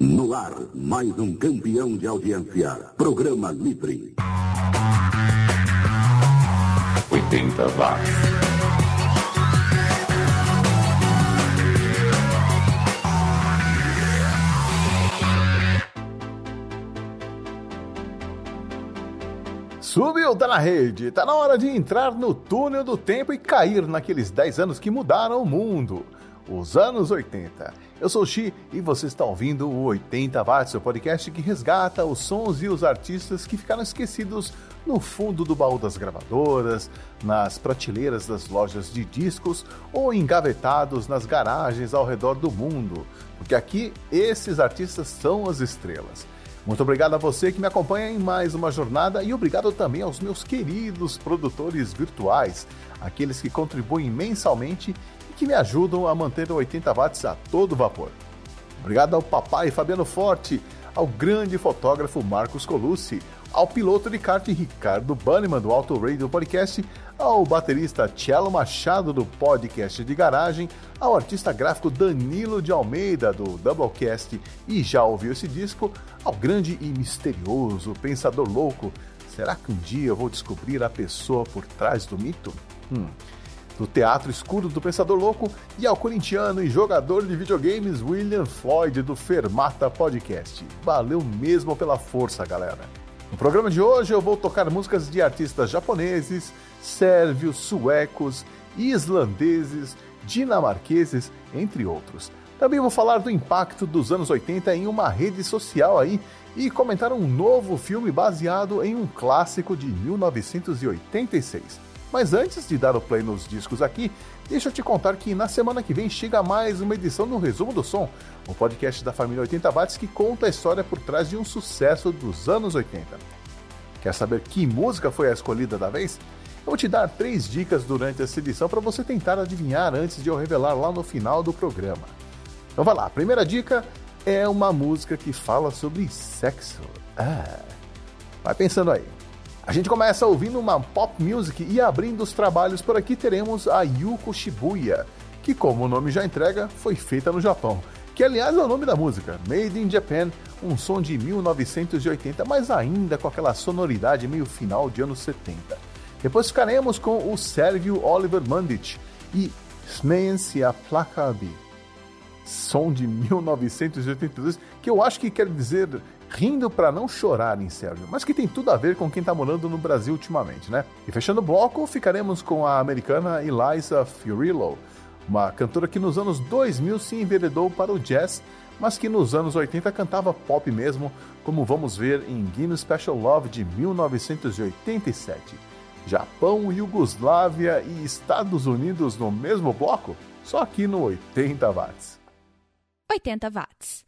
No ar, mais um campeão de audiência. Programa Livre. 80 watts. Subiu, tá na rede. Tá na hora de entrar no túnel do tempo e cair naqueles 10 anos que mudaram o mundo. Os anos 80. Eu sou o Xi e você está ouvindo o 80 Watts, o podcast que resgata os sons e os artistas que ficaram esquecidos no fundo do baú das gravadoras, nas prateleiras das lojas de discos ou engavetados nas garagens ao redor do mundo, porque aqui esses artistas são as estrelas. Muito obrigado a você que me acompanha em mais uma jornada e obrigado também aos meus queridos produtores virtuais, aqueles que contribuem mensalmente que me ajudam a manter o 80 watts a todo vapor. Obrigado ao papai Fabiano Forte, ao grande fotógrafo Marcos Colucci, ao piloto de kart Ricardo Banniman do Auto Radio Podcast, ao baterista Cello Machado do Podcast de Garagem, ao artista gráfico Danilo de Almeida do Doublecast e já ouviu esse disco, ao grande e misterioso Pensador Louco. Será que um dia eu vou descobrir a pessoa por trás do mito? Hum do Teatro Escuro do Pensador Louco e ao corintiano e jogador de videogames William Floyd do Fermata Podcast. Valeu mesmo pela força, galera. No programa de hoje eu vou tocar músicas de artistas japoneses, sérvios, suecos, islandeses, dinamarqueses, entre outros. Também vou falar do impacto dos anos 80 em uma rede social aí e comentar um novo filme baseado em um clássico de 1986. Mas antes de dar o play nos discos aqui, deixa eu te contar que na semana que vem chega mais uma edição do Resumo do Som, um podcast da família 80 Watts que conta a história por trás de um sucesso dos anos 80. Quer saber que música foi a escolhida da vez? Eu vou te dar três dicas durante essa edição para você tentar adivinhar antes de eu revelar lá no final do programa. Então vai lá, a primeira dica é uma música que fala sobre sexo. Ah, vai pensando aí. A gente começa ouvindo uma pop music e abrindo os trabalhos por aqui teremos a Yuko Shibuya, que como o nome já entrega, foi feita no Japão, que aliás é o nome da música, Made in Japan, um som de 1980, mas ainda com aquela sonoridade meio final de anos 70. Depois ficaremos com o sérvio Oliver Mandic e Smejem a Plakabi, som de 1982, que eu acho que quer dizer rindo para não chorar em Sérvio, mas que tem tudo a ver com quem está morando no Brasil ultimamente, né? E fechando o bloco, ficaremos com a americana Eliza Fiorillo, uma cantora que nos anos 2000 se enveredou para o jazz, mas que nos anos 80 cantava pop mesmo, como vamos ver em Game Special Love de 1987. Japão, Iugoslávia e Estados Unidos no mesmo bloco? Só aqui no 80 watts. 80 watts.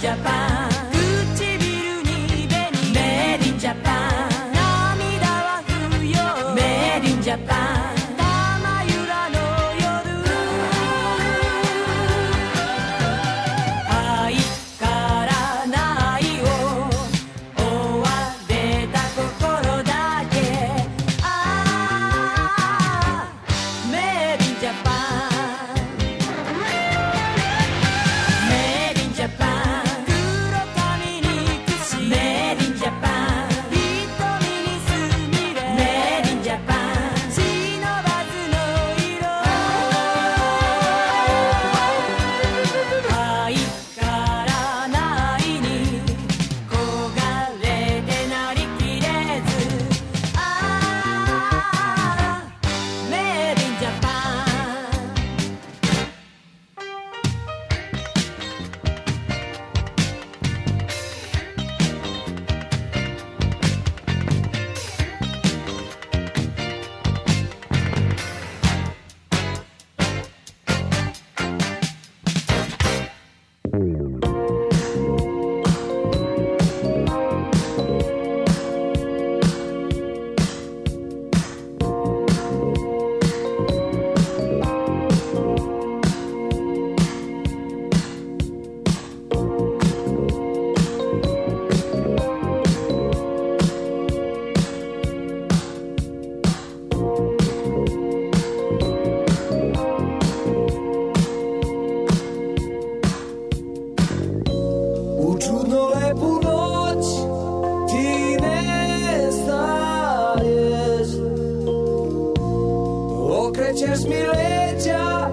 Japan. Preciez mi lecha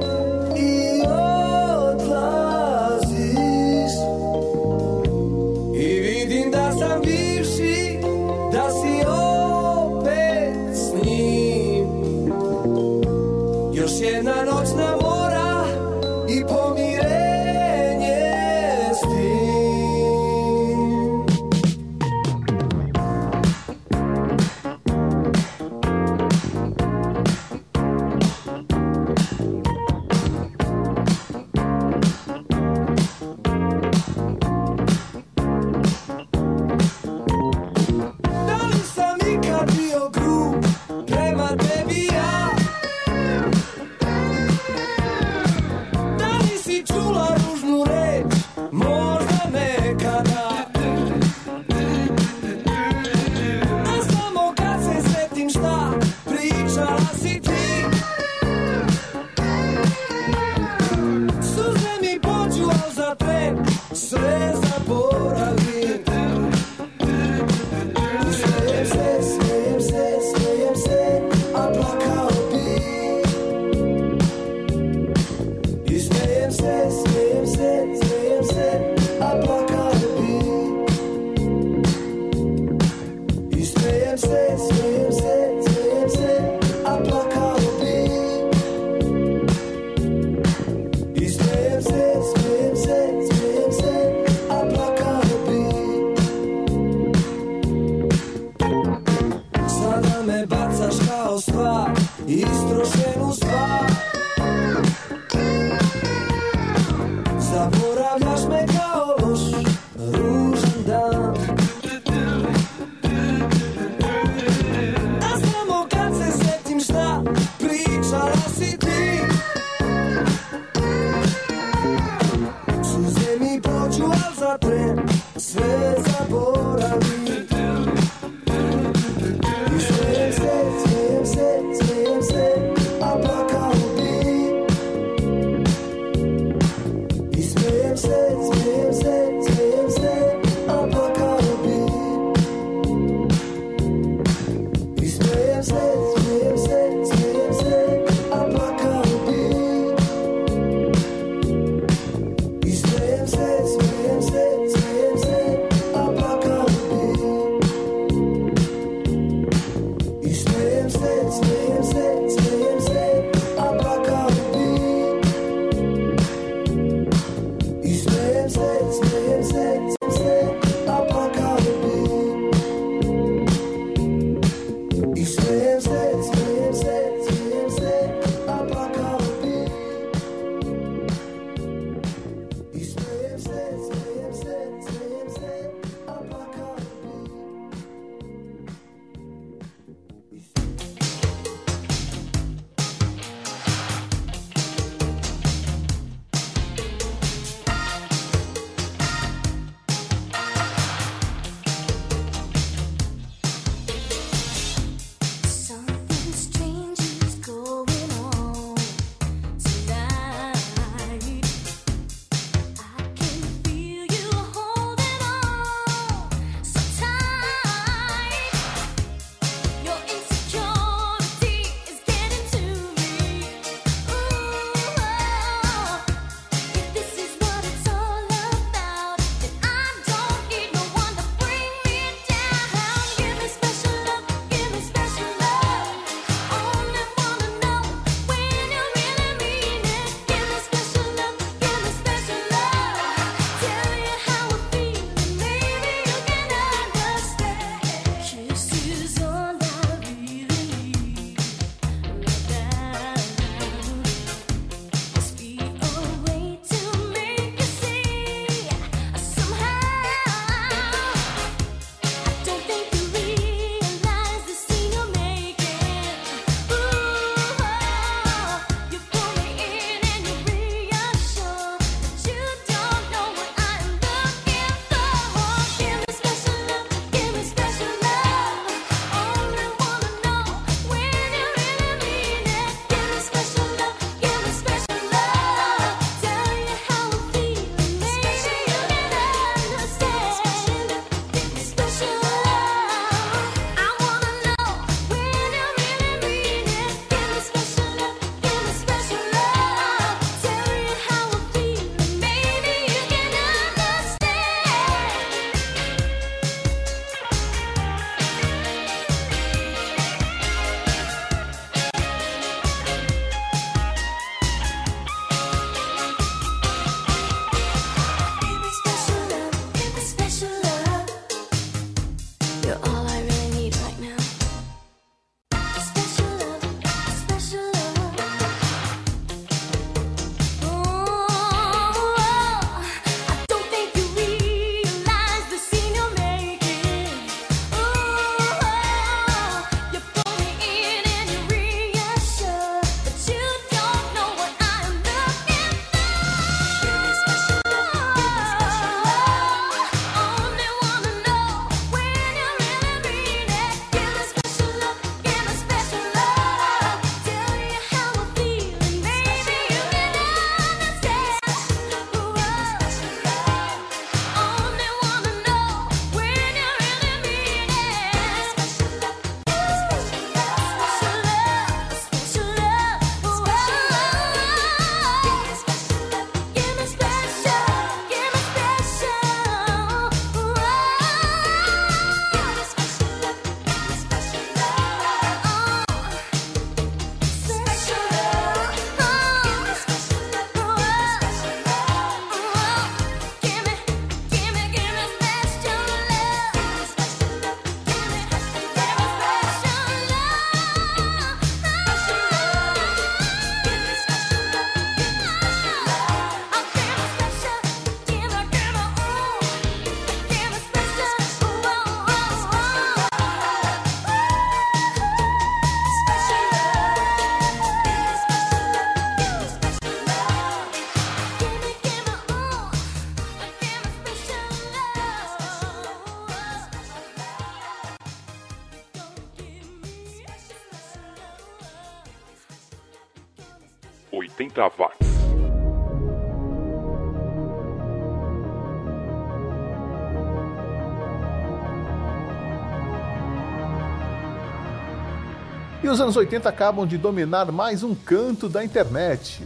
E os anos 80 acabam de dominar mais um canto da internet.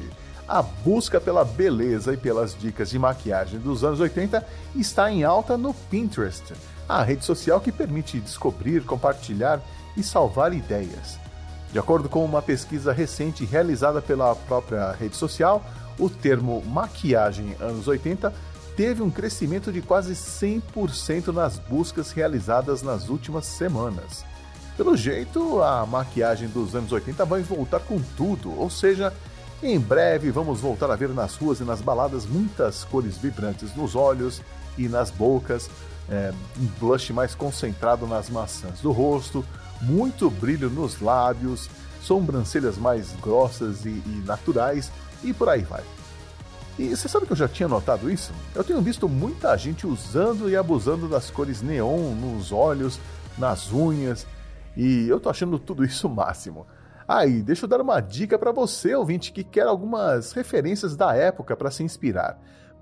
A busca pela beleza e pelas dicas de maquiagem dos anos 80 está em alta no Pinterest, a rede social que permite descobrir, compartilhar e salvar ideias. De acordo com uma pesquisa recente realizada pela própria rede social, o termo maquiagem anos 80 teve um crescimento de quase 100% nas buscas realizadas nas últimas semanas. Pelo jeito, a maquiagem dos anos 80 vai voltar com tudo, ou seja, em breve vamos voltar a ver nas ruas e nas baladas muitas cores vibrantes nos olhos e nas bocas, é, um blush mais concentrado nas maçãs do rosto, muito brilho nos lábios, sobrancelhas mais grossas e, e naturais e por aí vai. E você sabe que eu já tinha notado isso? Eu tenho visto muita gente usando e abusando das cores neon nos olhos, nas unhas, e eu tô achando tudo isso o máximo. Aí, ah, deixa eu dar uma dica para você, ouvinte, que quer algumas referências da época para se inspirar.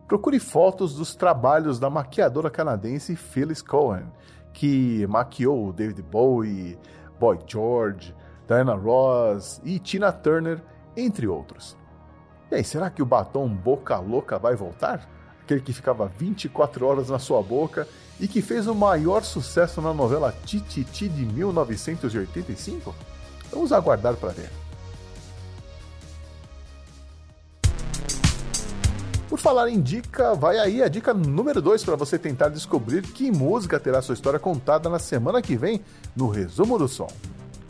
Procure fotos dos trabalhos da maquiadora canadense Phyllis Cohen, que maquiou David Bowie, Boy George, Diana Ross e Tina Turner, entre outros. E aí, será que o batom Boca Louca vai voltar? Aquele que ficava 24 horas na sua boca e que fez o maior sucesso na novela Tititi de 1985? Vamos aguardar para ver. Por falar em dica, vai aí a dica número 2 para você tentar descobrir que música terá sua história contada na semana que vem no Resumo do Som.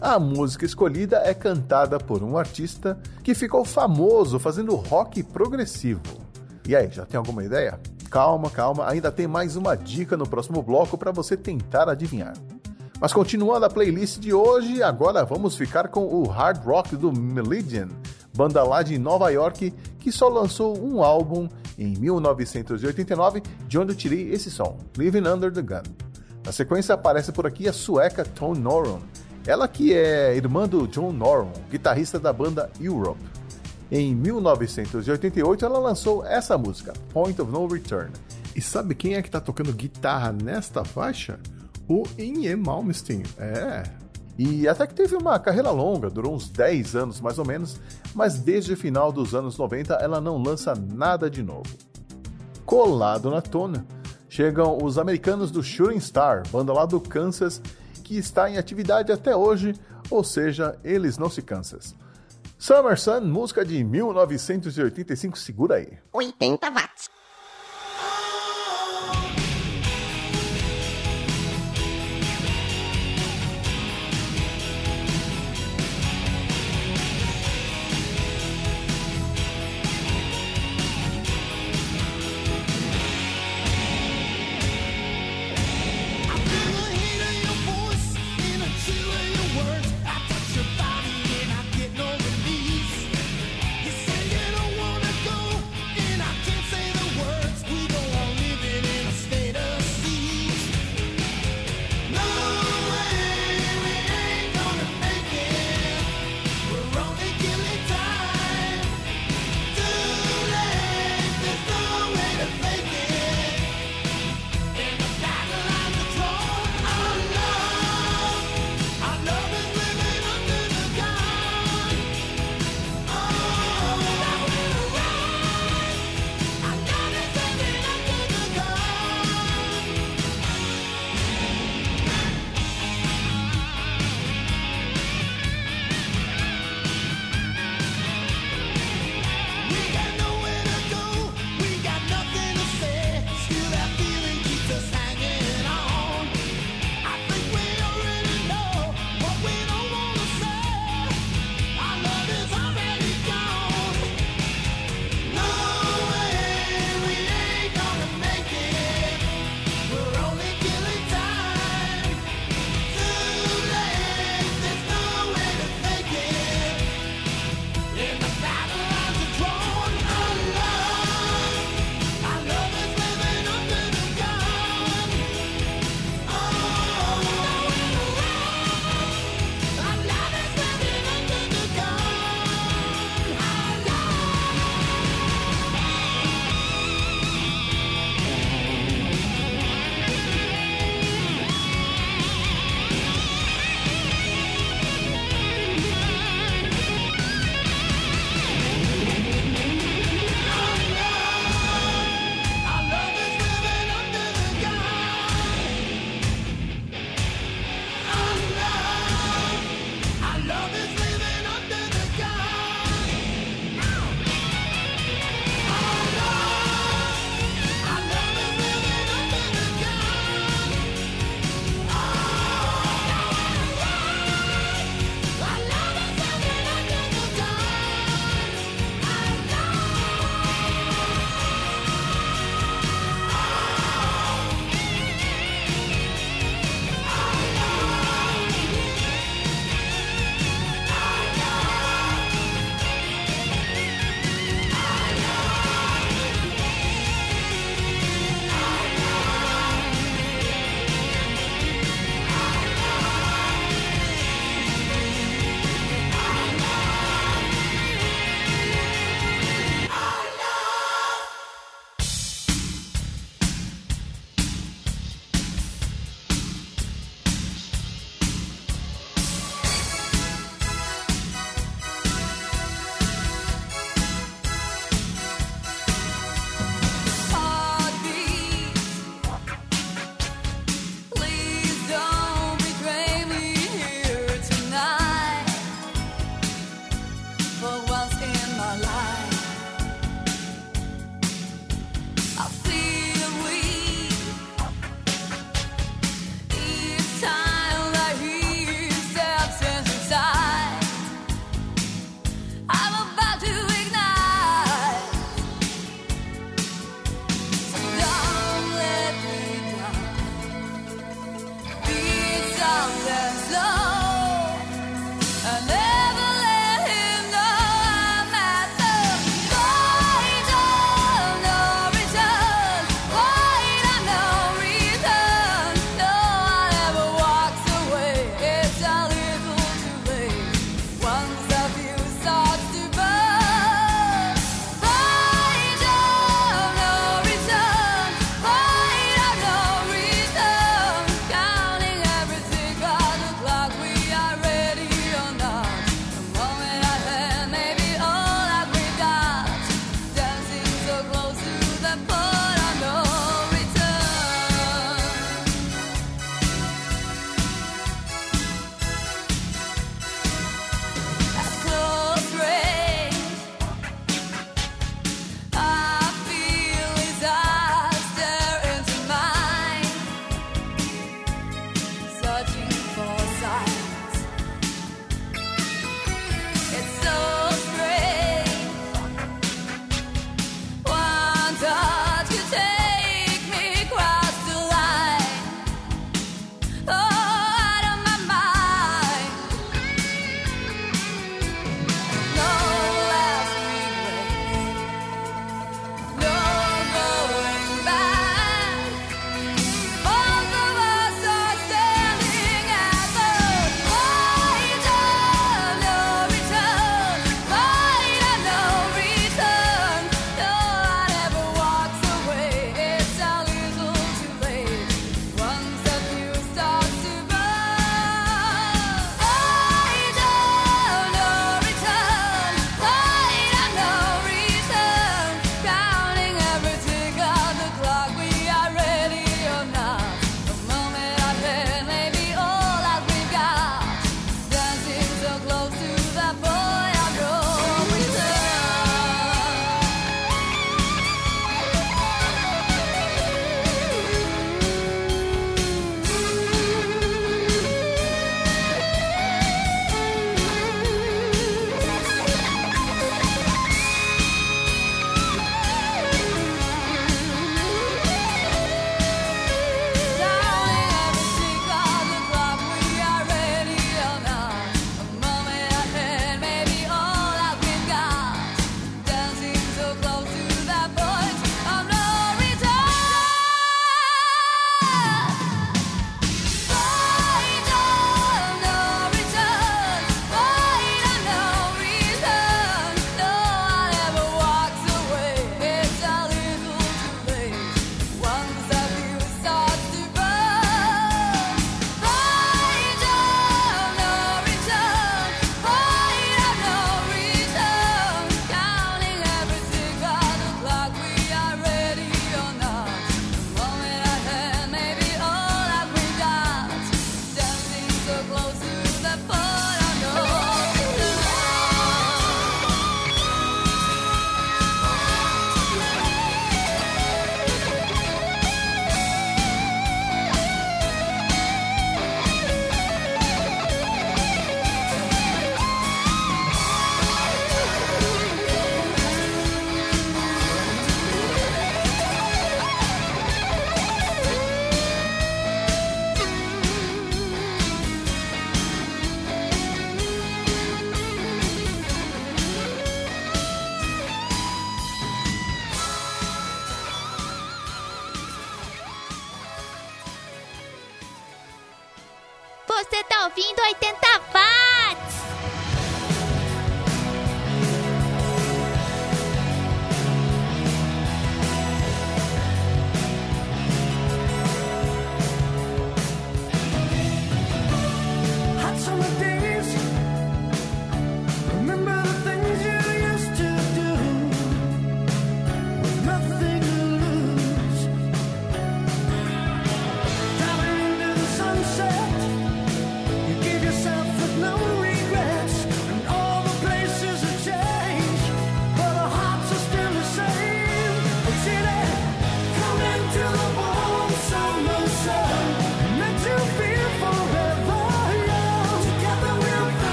A música escolhida é cantada por um artista que ficou famoso fazendo rock progressivo. E aí, já tem alguma ideia? Calma, calma, ainda tem mais uma dica no próximo bloco para você tentar adivinhar. Mas continuando a playlist de hoje, agora vamos ficar com o hard rock do Melidian, banda lá de Nova York que só lançou um álbum em 1989, de onde eu tirei esse som, Living Under the Gun. Na sequência aparece por aqui a sueca Tone Noron, ela que é irmã do John Noron, guitarrista da banda Europe. Em 1988, ela lançou essa música, Point of No Return. E sabe quem é que está tocando guitarra nesta faixa? O Inge Malmsteen. É. E até que teve uma carreira longa, durou uns 10 anos mais ou menos, mas desde o final dos anos 90 ela não lança nada de novo. Colado na tona, chegam os americanos do Shooting Star, banda lá do Kansas, que está em atividade até hoje, ou seja, eles não se cansam. Summer Sun, música de 1985, segura aí. 80 watts.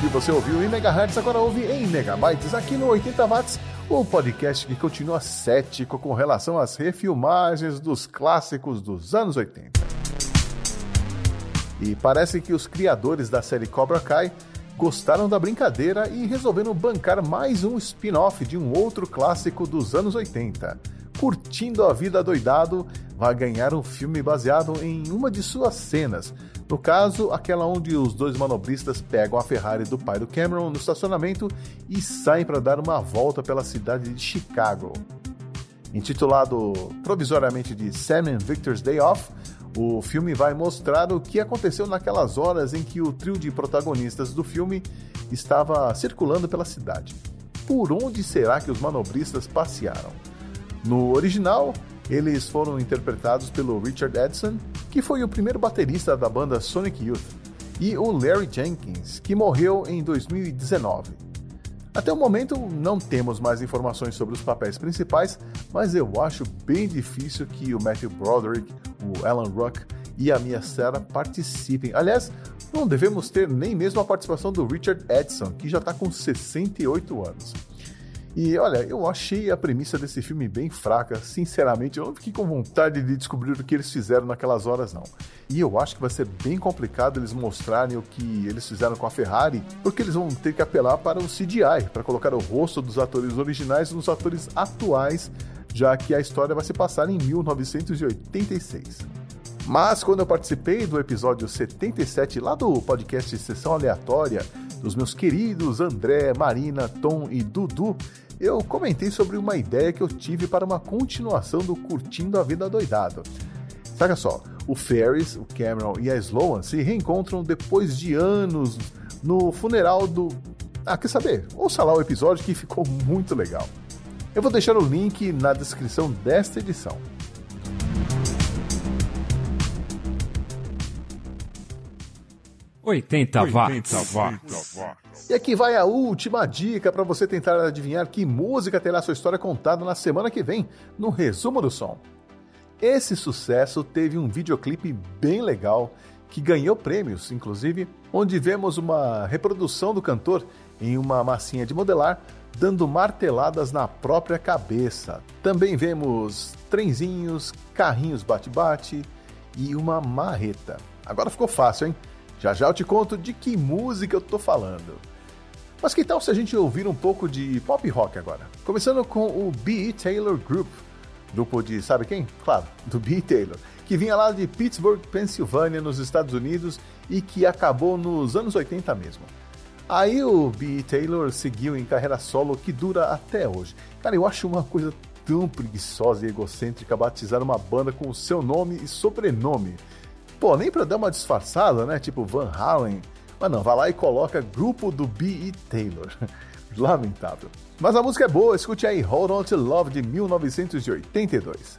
Que você ouviu em megahertz agora ouve em megabytes aqui no 80 watts, o podcast que continua cético com relação às refilmagens dos clássicos dos anos 80. E parece que os criadores da série Cobra Kai gostaram da brincadeira e resolveram bancar mais um spin-off de um outro clássico dos anos 80. Curtindo a Vida Doidado vai ganhar um filme baseado em uma de suas cenas. No caso, aquela onde os dois manobristas pegam a Ferrari do pai do Cameron no estacionamento e saem para dar uma volta pela cidade de Chicago. Intitulado provisoriamente de Sam and Victor's Day Off, o filme vai mostrar o que aconteceu naquelas horas em que o trio de protagonistas do filme estava circulando pela cidade. Por onde será que os manobristas passearam? No original, eles foram interpretados pelo Richard Edson, que foi o primeiro baterista da banda Sonic Youth, e o Larry Jenkins, que morreu em 2019. Até o momento não temos mais informações sobre os papéis principais, mas eu acho bem difícil que o Matthew Broderick, o Alan Ruck e a Mia Sara participem. Aliás, não devemos ter nem mesmo a participação do Richard Edson, que já está com 68 anos. E olha, eu achei a premissa desse filme bem fraca, sinceramente, eu não fiquei com vontade de descobrir o que eles fizeram naquelas horas, não. E eu acho que vai ser bem complicado eles mostrarem o que eles fizeram com a Ferrari, porque eles vão ter que apelar para o CGI, para colocar o rosto dos atores originais nos atores atuais, já que a história vai se passar em 1986. Mas quando eu participei do episódio 77 lá do podcast Sessão Aleatória, dos meus queridos André, Marina, Tom e Dudu, eu comentei sobre uma ideia que eu tive para uma continuação do Curtindo a Vida Doidado. Saca só, o Ferris, o Cameron e a Sloan se reencontram depois de anos no funeral do. Ah, quer saber? Ouça lá o episódio que ficou muito legal. Eu vou deixar o link na descrição desta edição. Oitenta watts. E aqui vai a última dica para você tentar adivinhar que música terá sua história contada na semana que vem, no resumo do som. Esse sucesso teve um videoclipe bem legal que ganhou prêmios, inclusive, onde vemos uma reprodução do cantor em uma massinha de modelar dando marteladas na própria cabeça. Também vemos trenzinhos, carrinhos bate-bate e uma marreta. Agora ficou fácil, hein? Já já eu te conto de que música eu tô falando. Mas que tal se a gente ouvir um pouco de pop rock agora? Começando com o B. Taylor Group, grupo de sabe quem? Claro, do B. Taylor, que vinha lá de Pittsburgh, Pensilvânia, nos Estados Unidos e que acabou nos anos 80 mesmo. Aí o B. Taylor seguiu em carreira solo que dura até hoje. Cara, eu acho uma coisa tão preguiçosa e egocêntrica batizar uma banda com o seu nome e sobrenome. Pô, nem pra dar uma disfarçada, né? Tipo Van Halen. Mas não, vai lá e coloca grupo do B.E. Taylor. Lamentável. Mas a música é boa, escute aí Hold On To Love de 1982.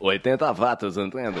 80 watts, entende?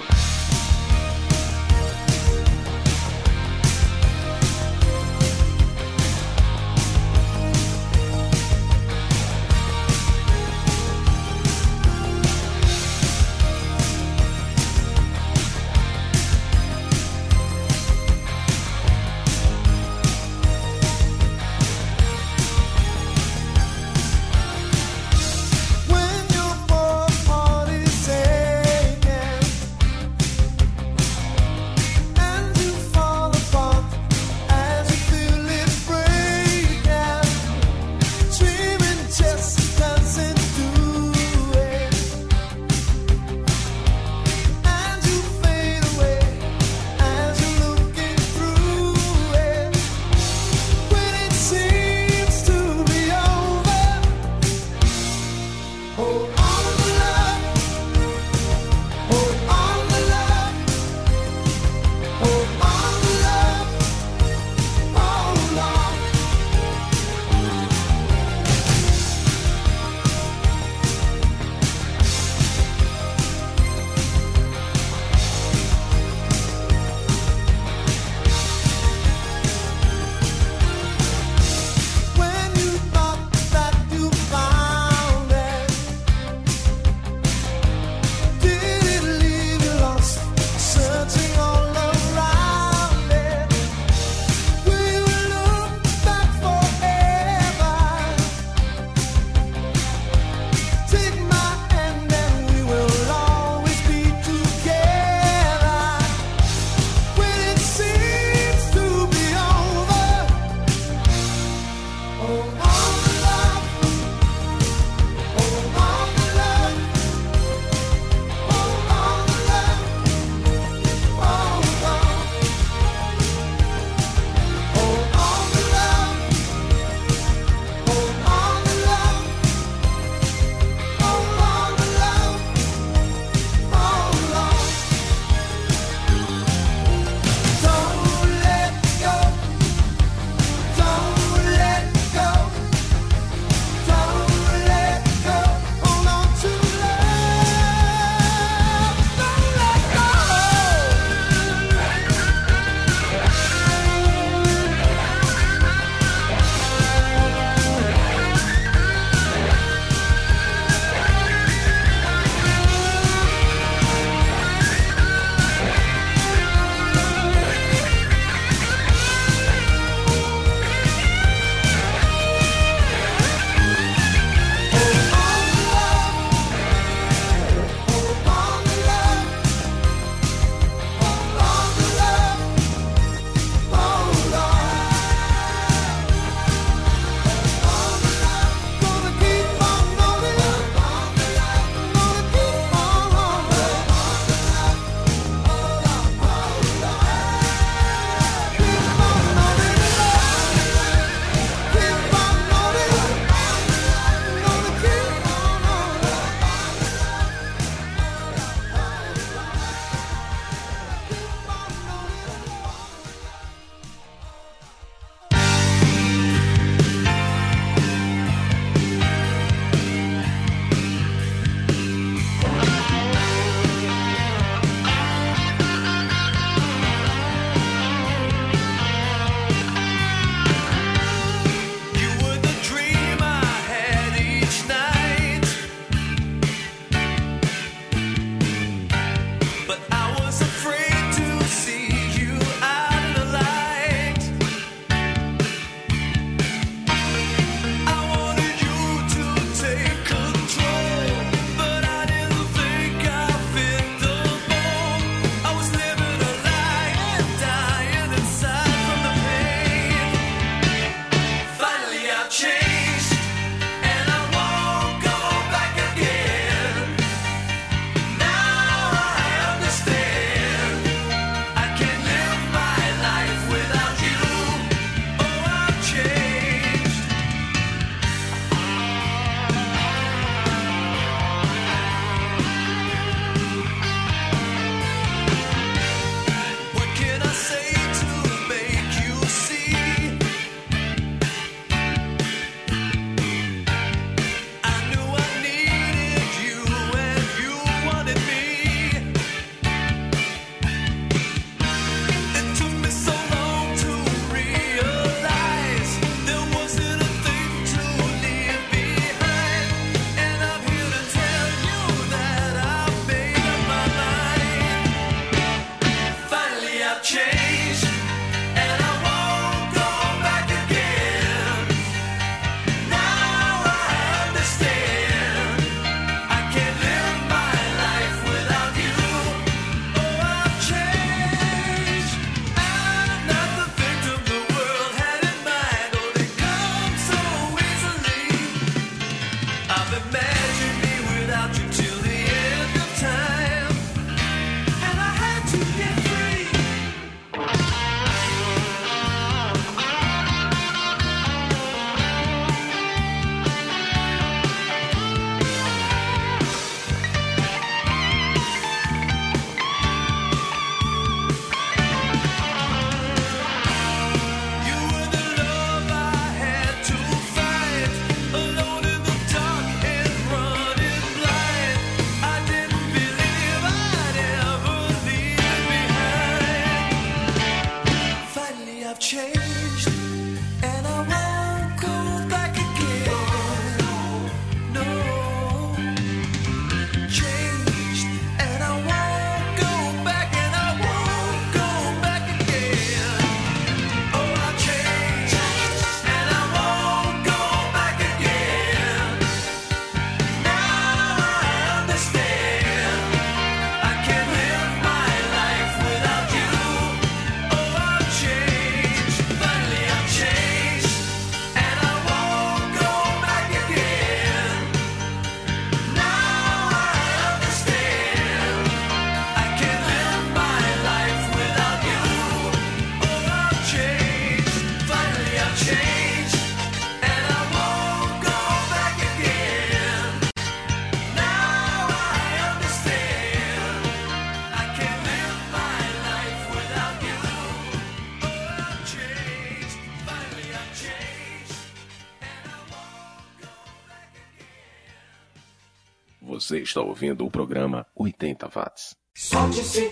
Está ouvindo o programa 80 Watts. Solte-se,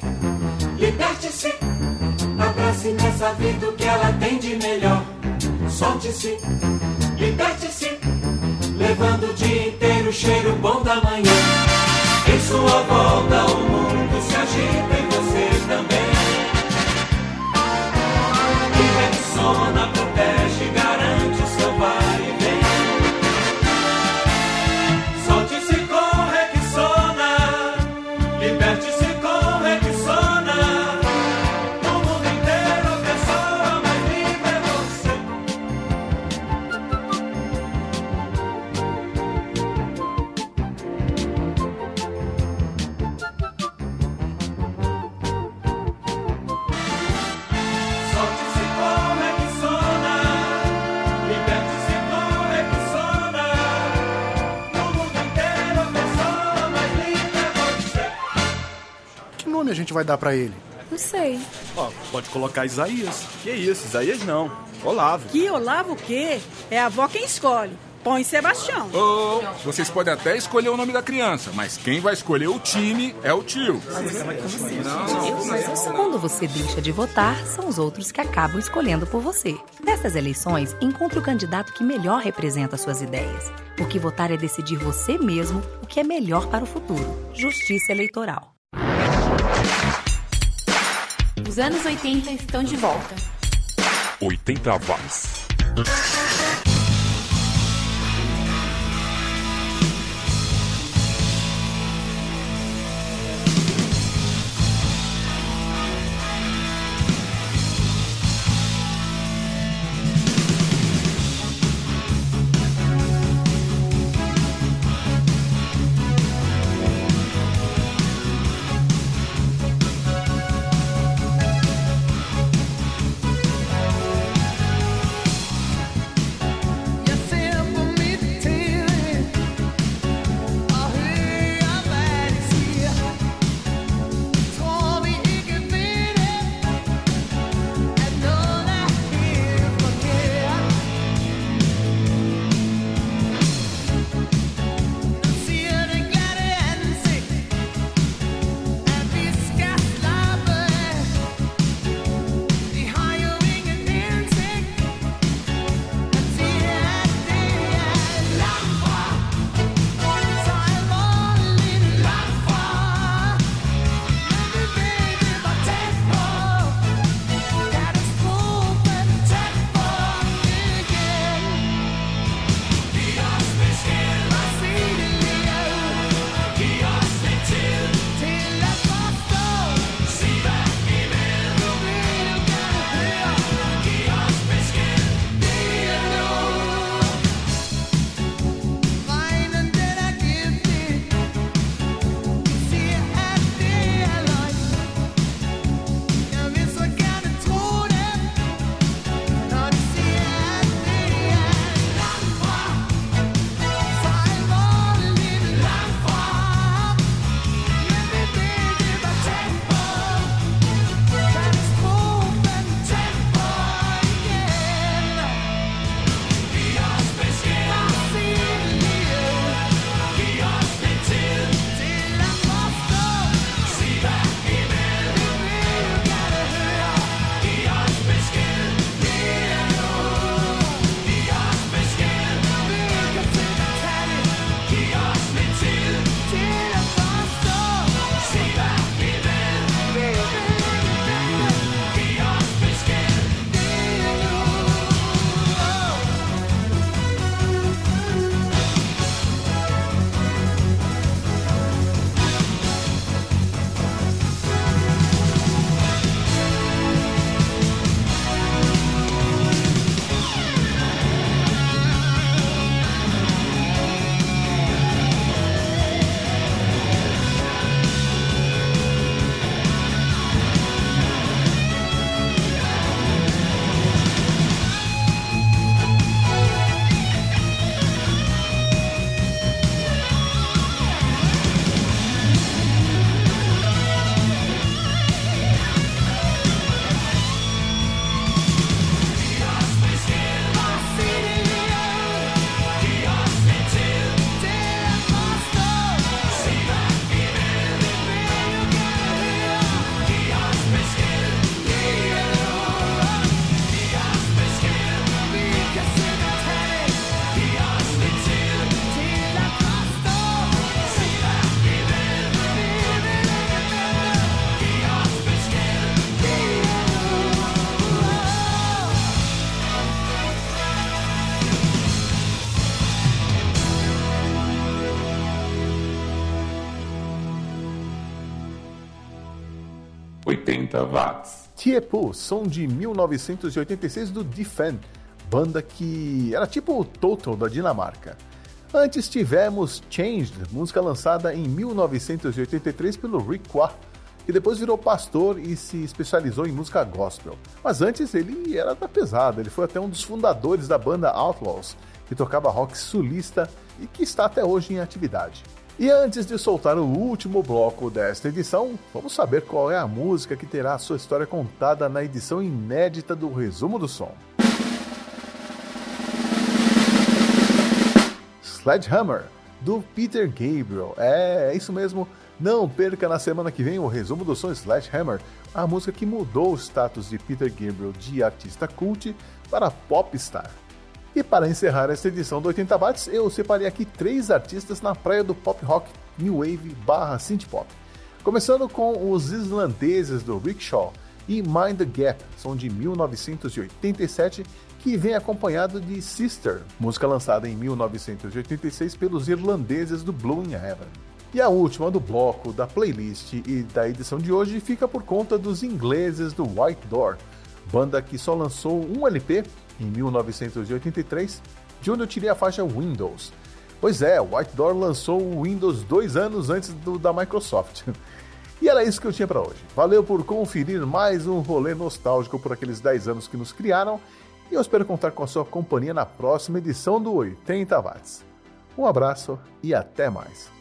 liberte-se, abrace nessa vida o que ela tem de melhor. Solte-se, liberte-se, levando o dia inteiro o cheiro bom da manhã. Em sua volta o mundo se agita e você também. E Rexona gente vai dar pra ele? Não sei. Ó, pode colocar Isaías. Que isso, Isaías não. Olavo. Que Olavo o quê? É a avó quem escolhe. Põe Sebastião. Ô, vocês podem até escolher o nome da criança, mas quem vai escolher o time é o tio. Quando você deixa de votar, são os outros que acabam escolhendo por você. Nessas eleições, encontre o candidato que melhor representa suas ideias. Porque votar é decidir você mesmo o que é melhor para o futuro. Justiça Eleitoral. Os anos 80 estão de volta. 80 watts. Tiepo, som de 1986 do Defend, banda que era tipo o Total da Dinamarca. Antes tivemos Changed, música lançada em 1983 pelo Rick Qua, que depois virou pastor e se especializou em música gospel. Mas antes ele era da pesada, ele foi até um dos fundadores da banda Outlaws, que tocava rock sulista e que está até hoje em atividade. E antes de soltar o último bloco desta edição, vamos saber qual é a música que terá a sua história contada na edição inédita do Resumo do Som. Sledgehammer, do Peter Gabriel. É, é isso mesmo. Não perca na semana que vem o resumo do som Sledgehammer, a música que mudou o status de Peter Gabriel de artista cult para popstar. E para encerrar esta edição do 80 Watts, eu separei aqui três artistas na praia do pop rock new wave barra synth pop. Começando com os islandeses do Rickshaw e Mind the Gap, são de 1987, que vem acompanhado de Sister, música lançada em 1986 pelos irlandeses do Blue in Heaven. E a última do bloco da playlist e da edição de hoje fica por conta dos ingleses do White Door, banda que só lançou um LP em 1983, de onde eu tirei a faixa Windows. Pois é, White Door lançou o Windows dois anos antes do da Microsoft. E era isso que eu tinha para hoje. Valeu por conferir mais um rolê nostálgico por aqueles 10 anos que nos criaram e eu espero contar com a sua companhia na próxima edição do 80 Watts. Um abraço e até mais.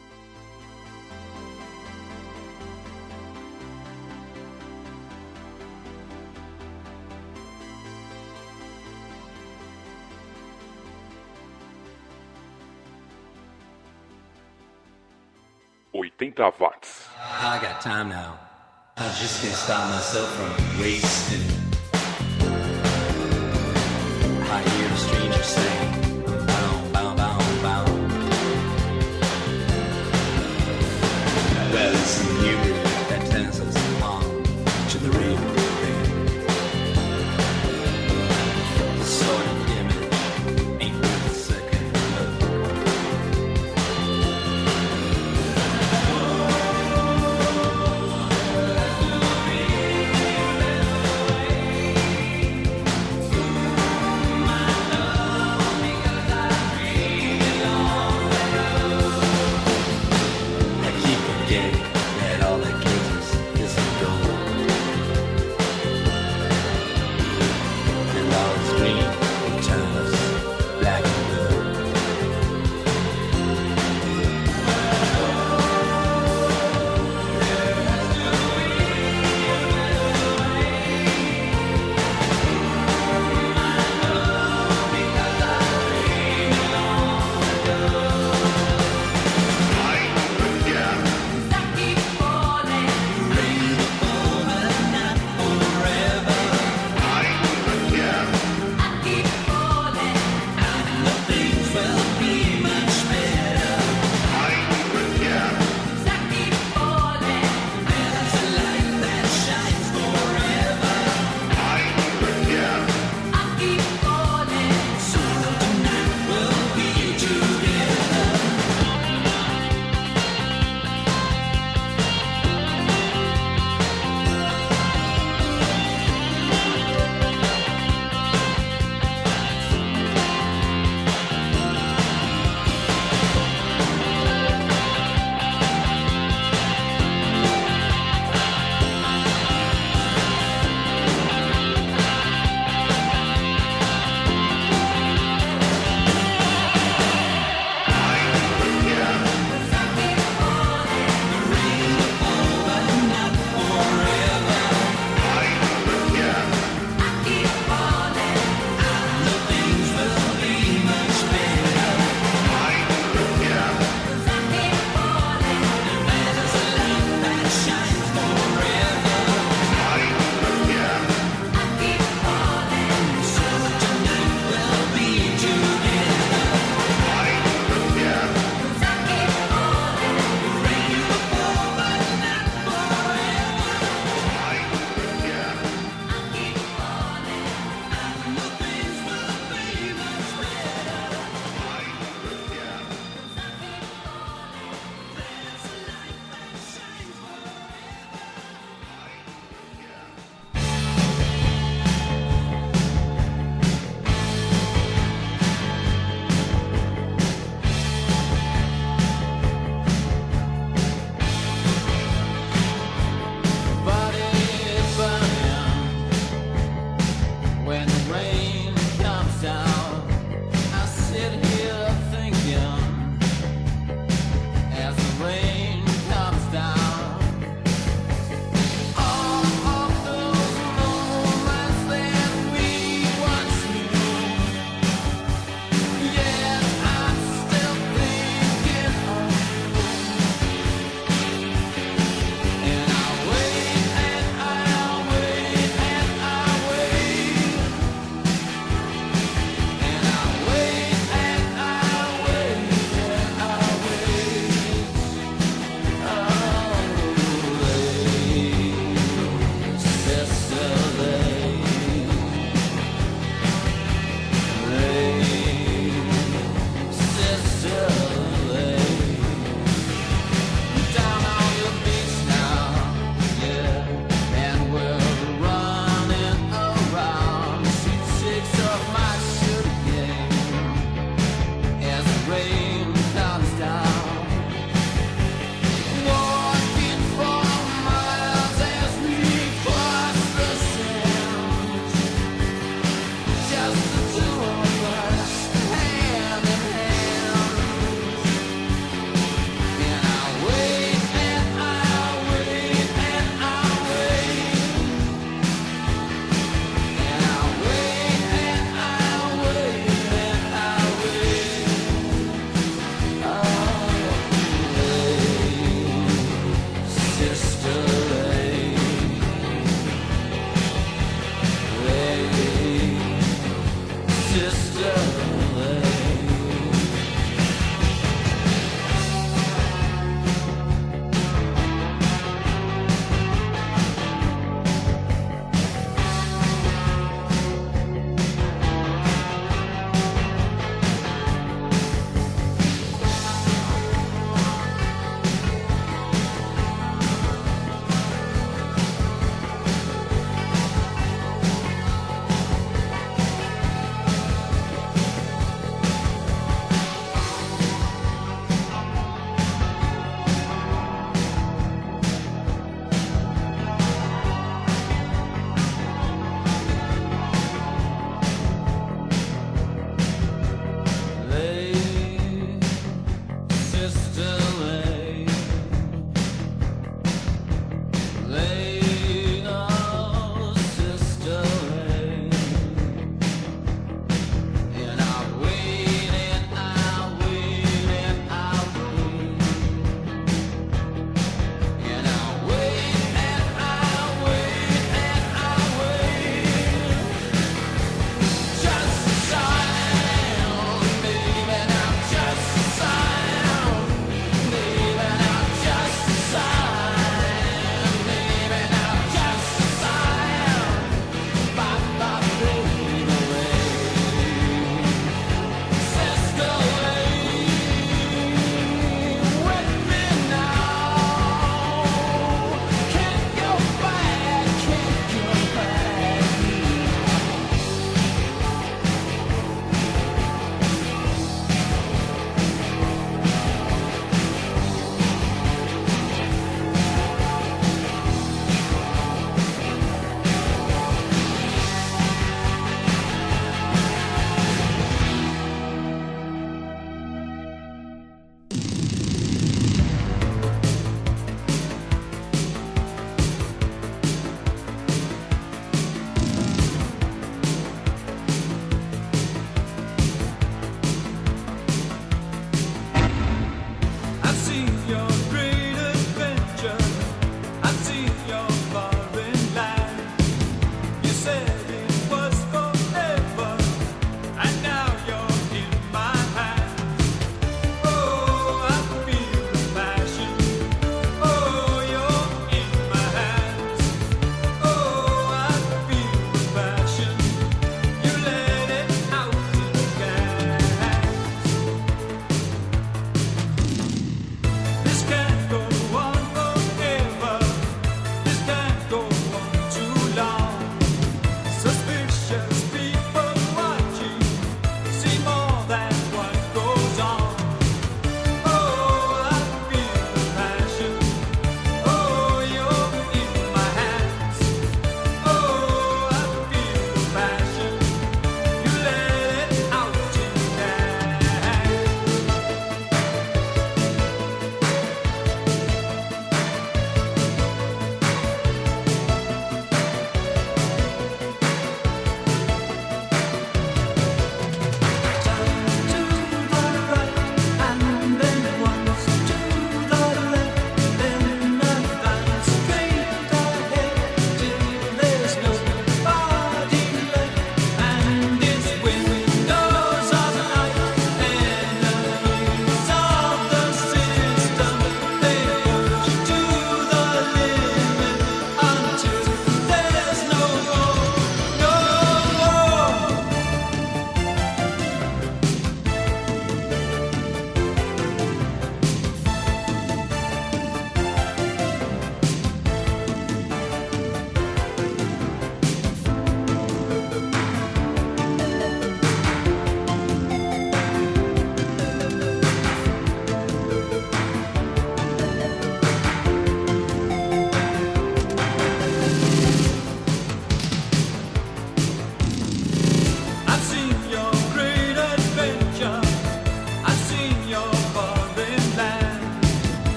Oitenta watts. I got time now. I just can't stop myself from wasting. I hear a stranger say,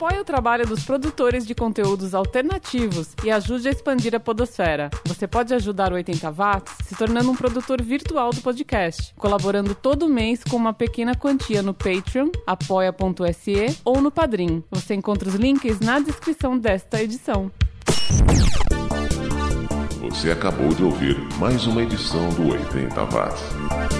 Apoie o trabalho dos produtores de conteúdos alternativos e ajude a expandir a podosfera. Você pode ajudar o 80 Watts se tornando um produtor virtual do podcast, colaborando todo mês com uma pequena quantia no Patreon, apoia.se ou no Padrim. Você encontra os links na descrição desta edição. Você acabou de ouvir mais uma edição do 80 Watts.